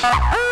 Ah!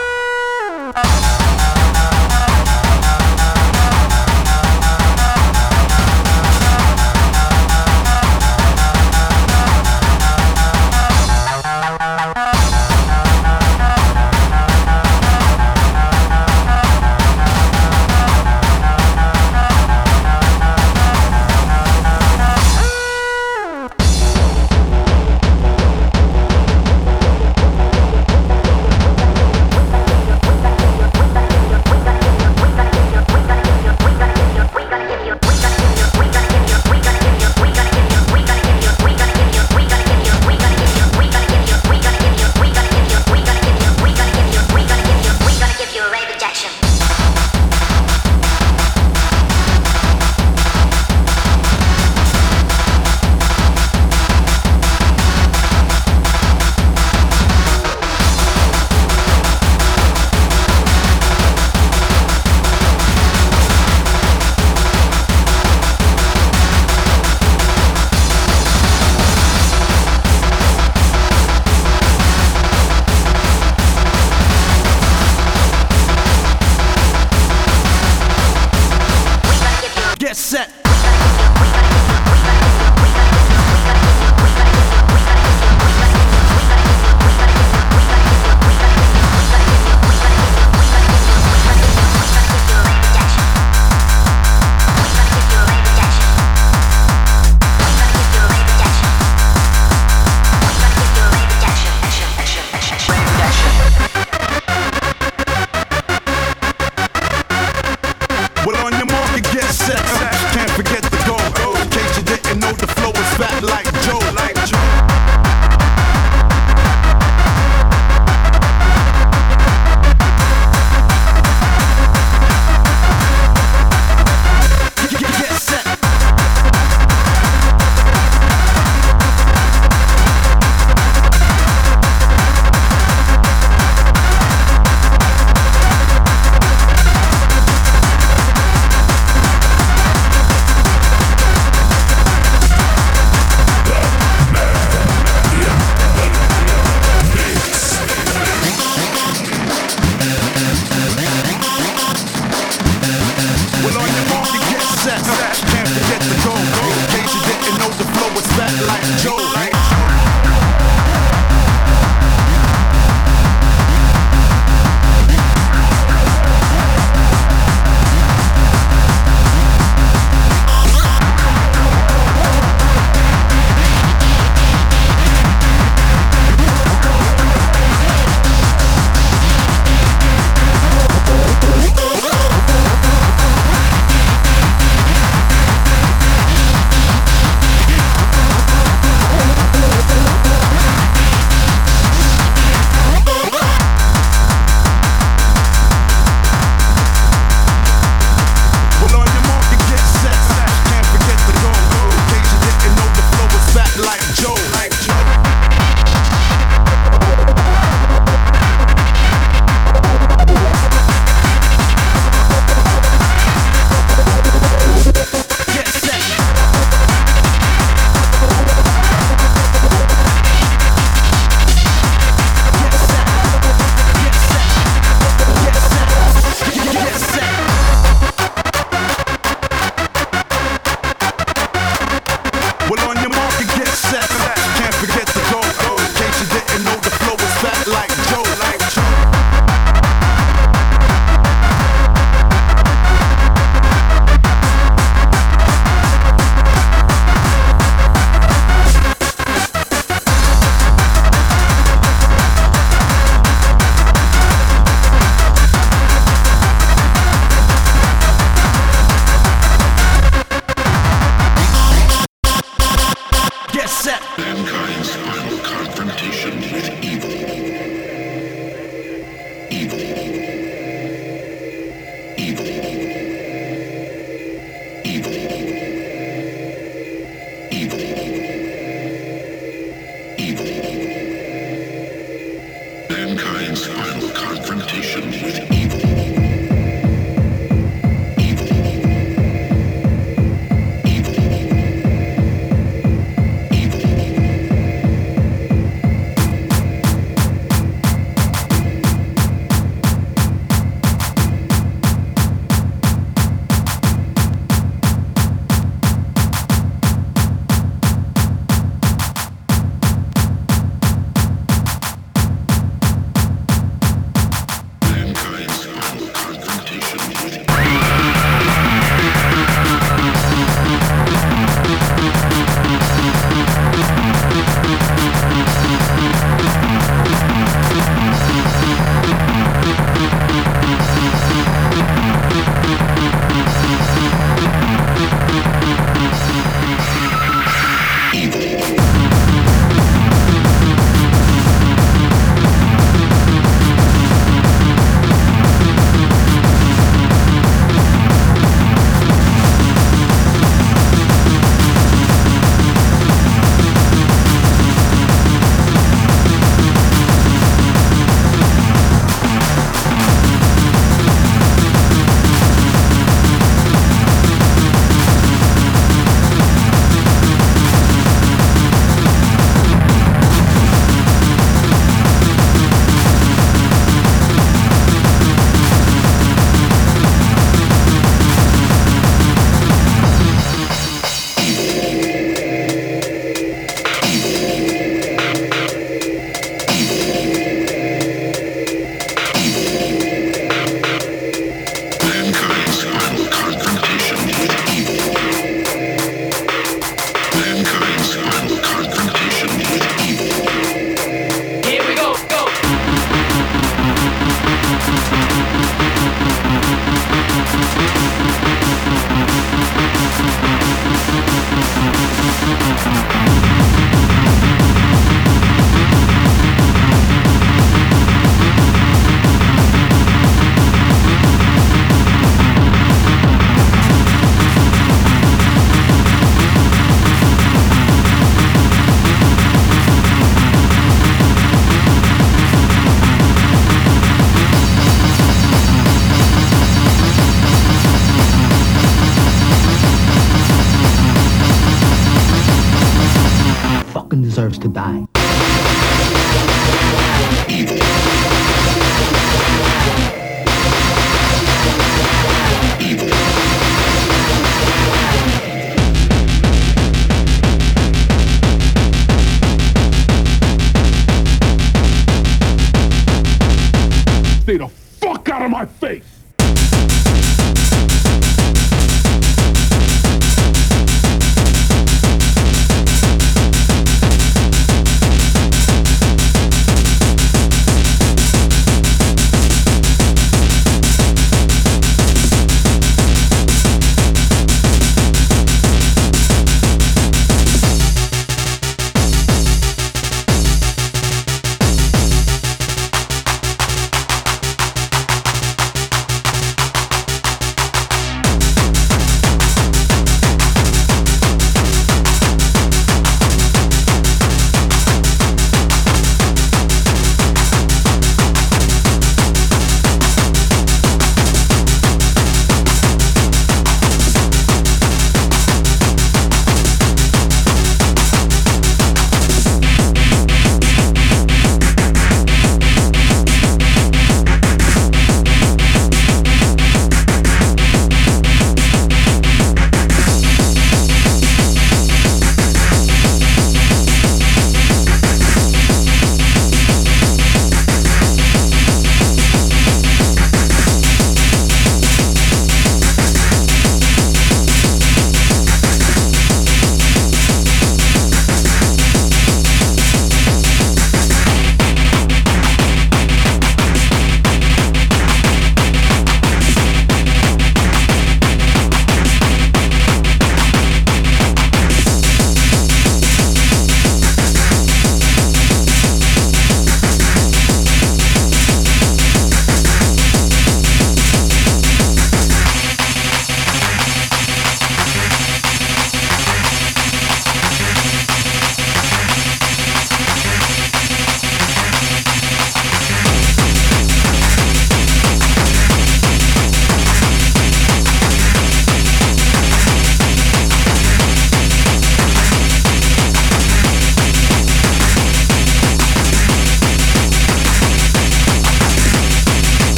Fucking deserves to die.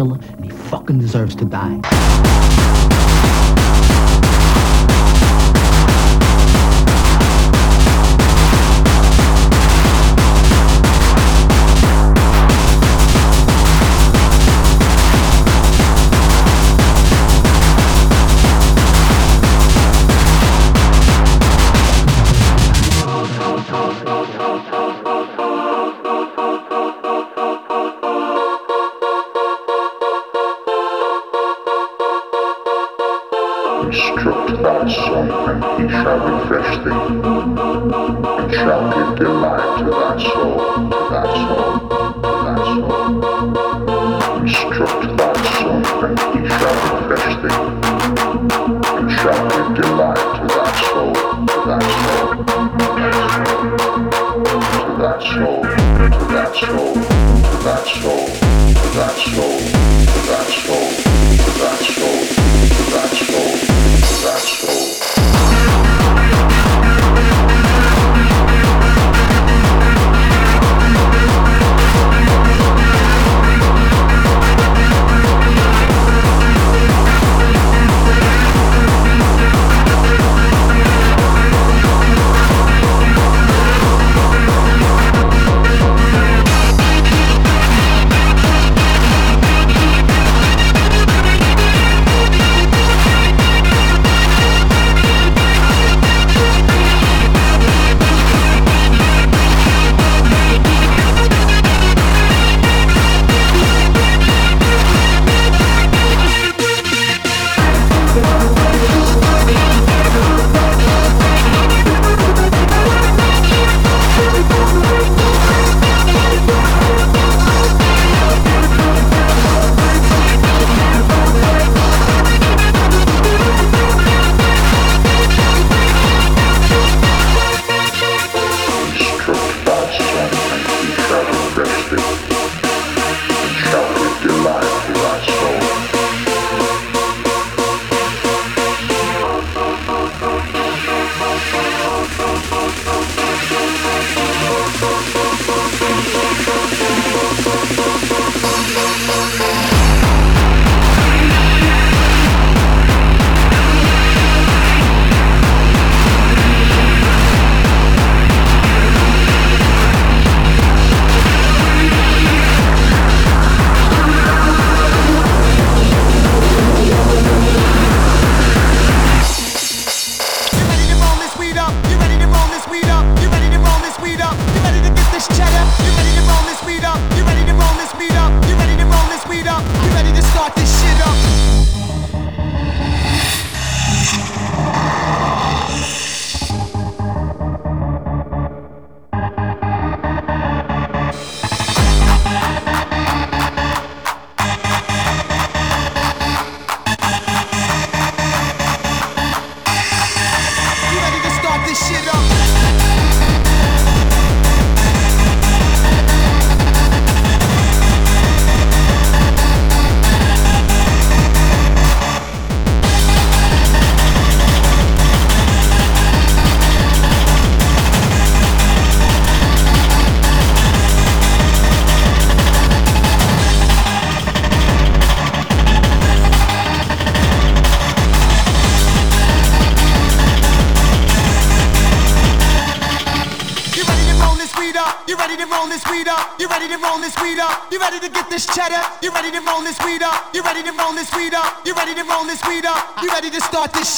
Killer and he fucking deserves to die. Thy son, and he shall refresh thee, and shall give delight to thy soul, to thy soul, to thy soul. Instruct thy son, and he shall refresh thee, and shall give delight to thy soul, to thy soul, to thy soul, to thy soul, to thy soul, to thy soul, to thy soul,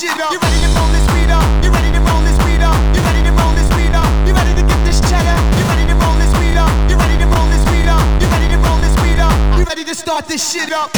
shit up? You ready to roll this weed up? You ready to roll this weed up? You ready to roll this weed up? You ready to get this cheddar? You ready to roll this weed up? You ready to roll this weed up? You ready to roll this weed up? You ready to start this shit up?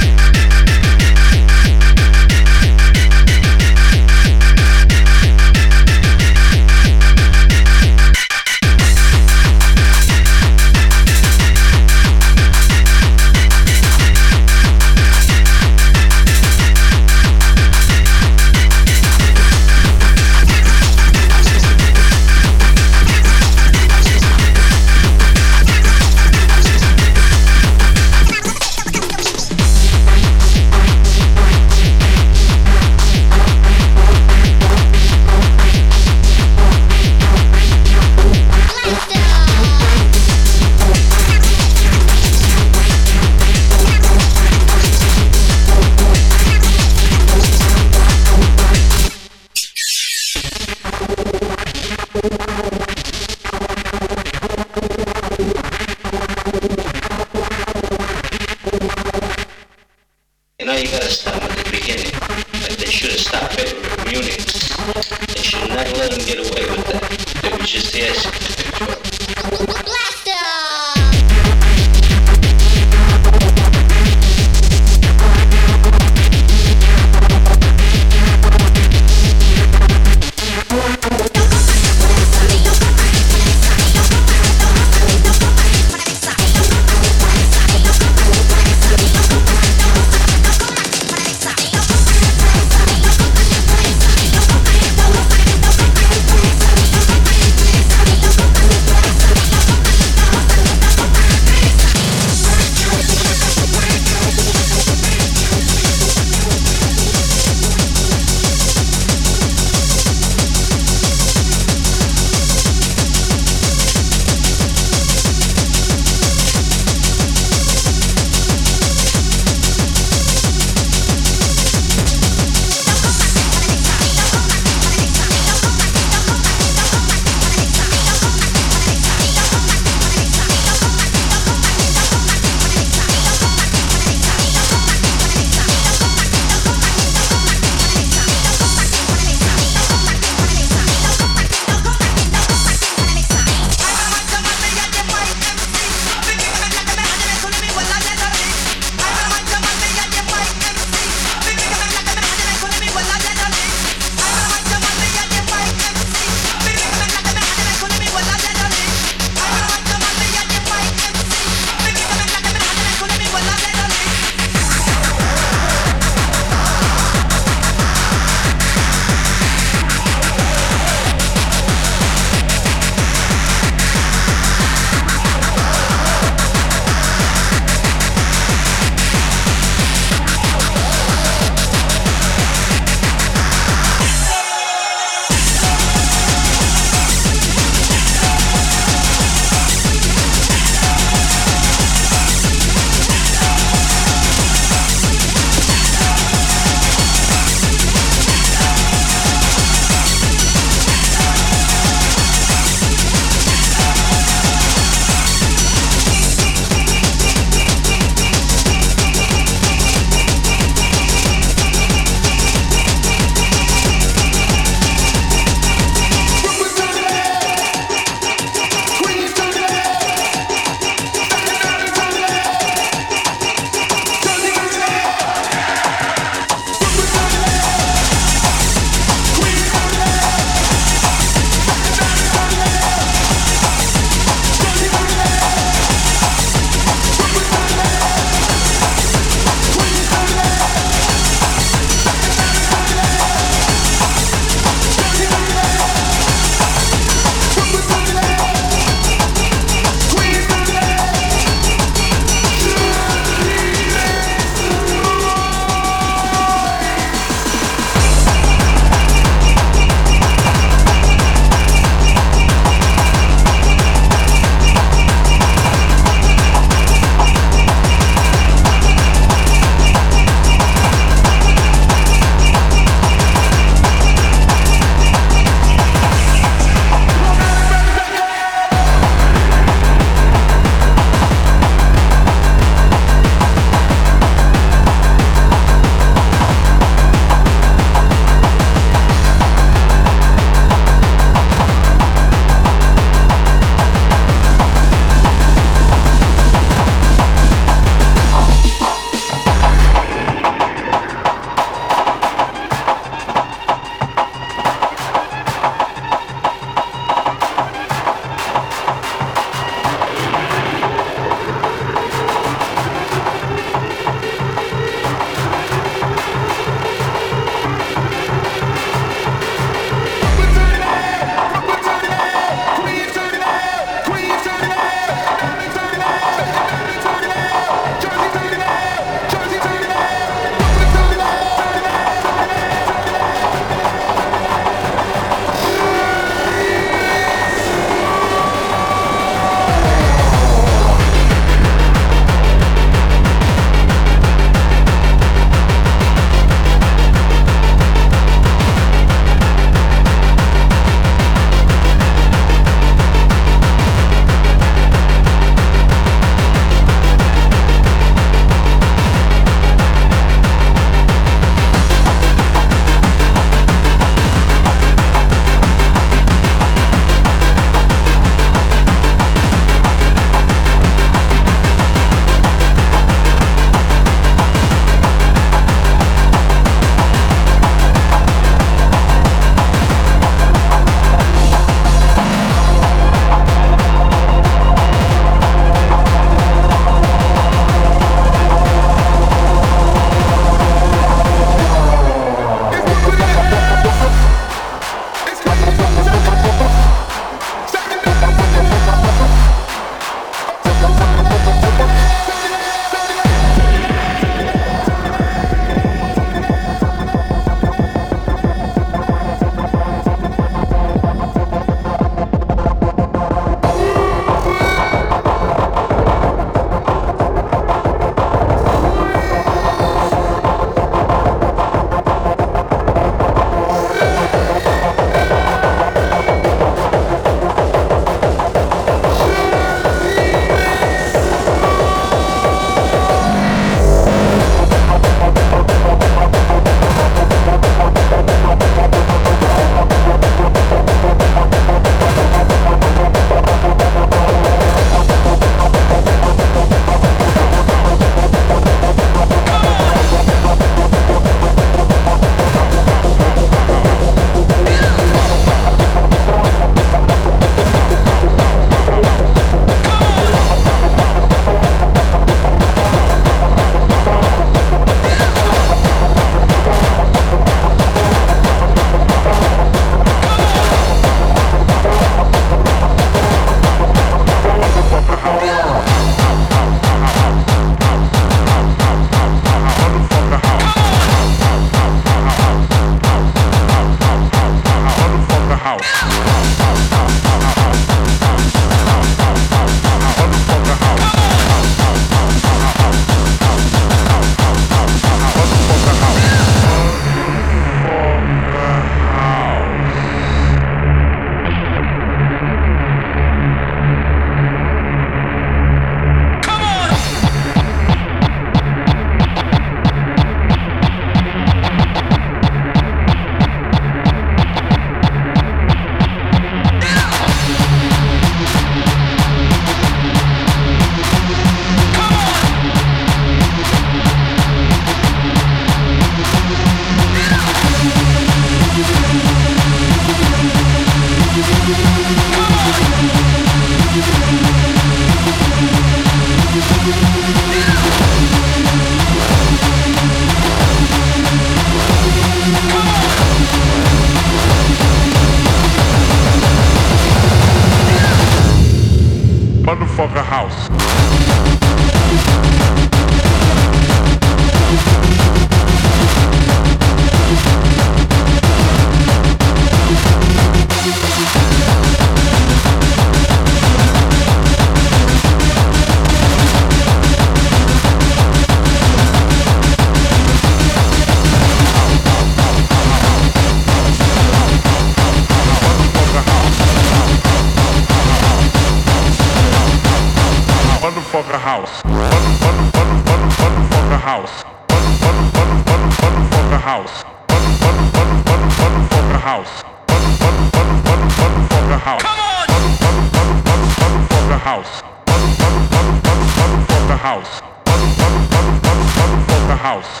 house. Motherfucker house. Motherfucker house.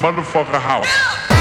Motherfucker house. Motherfucker house.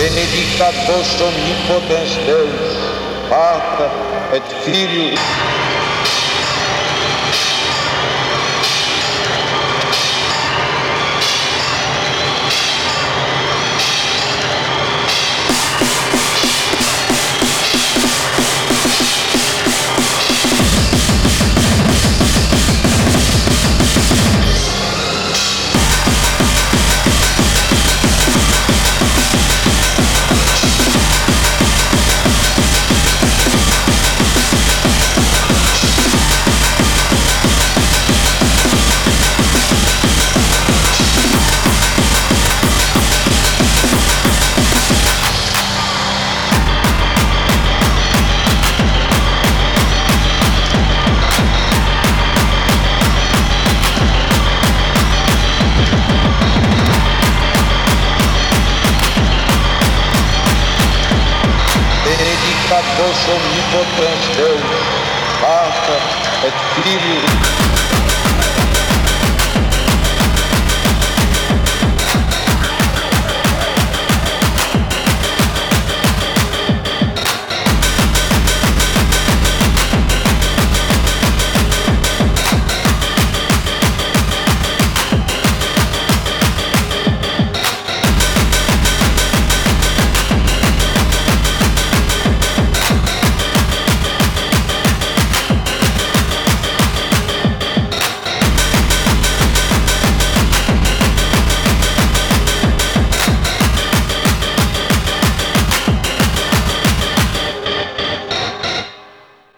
benedicta vos omnipotens Deus, Pátria et Filho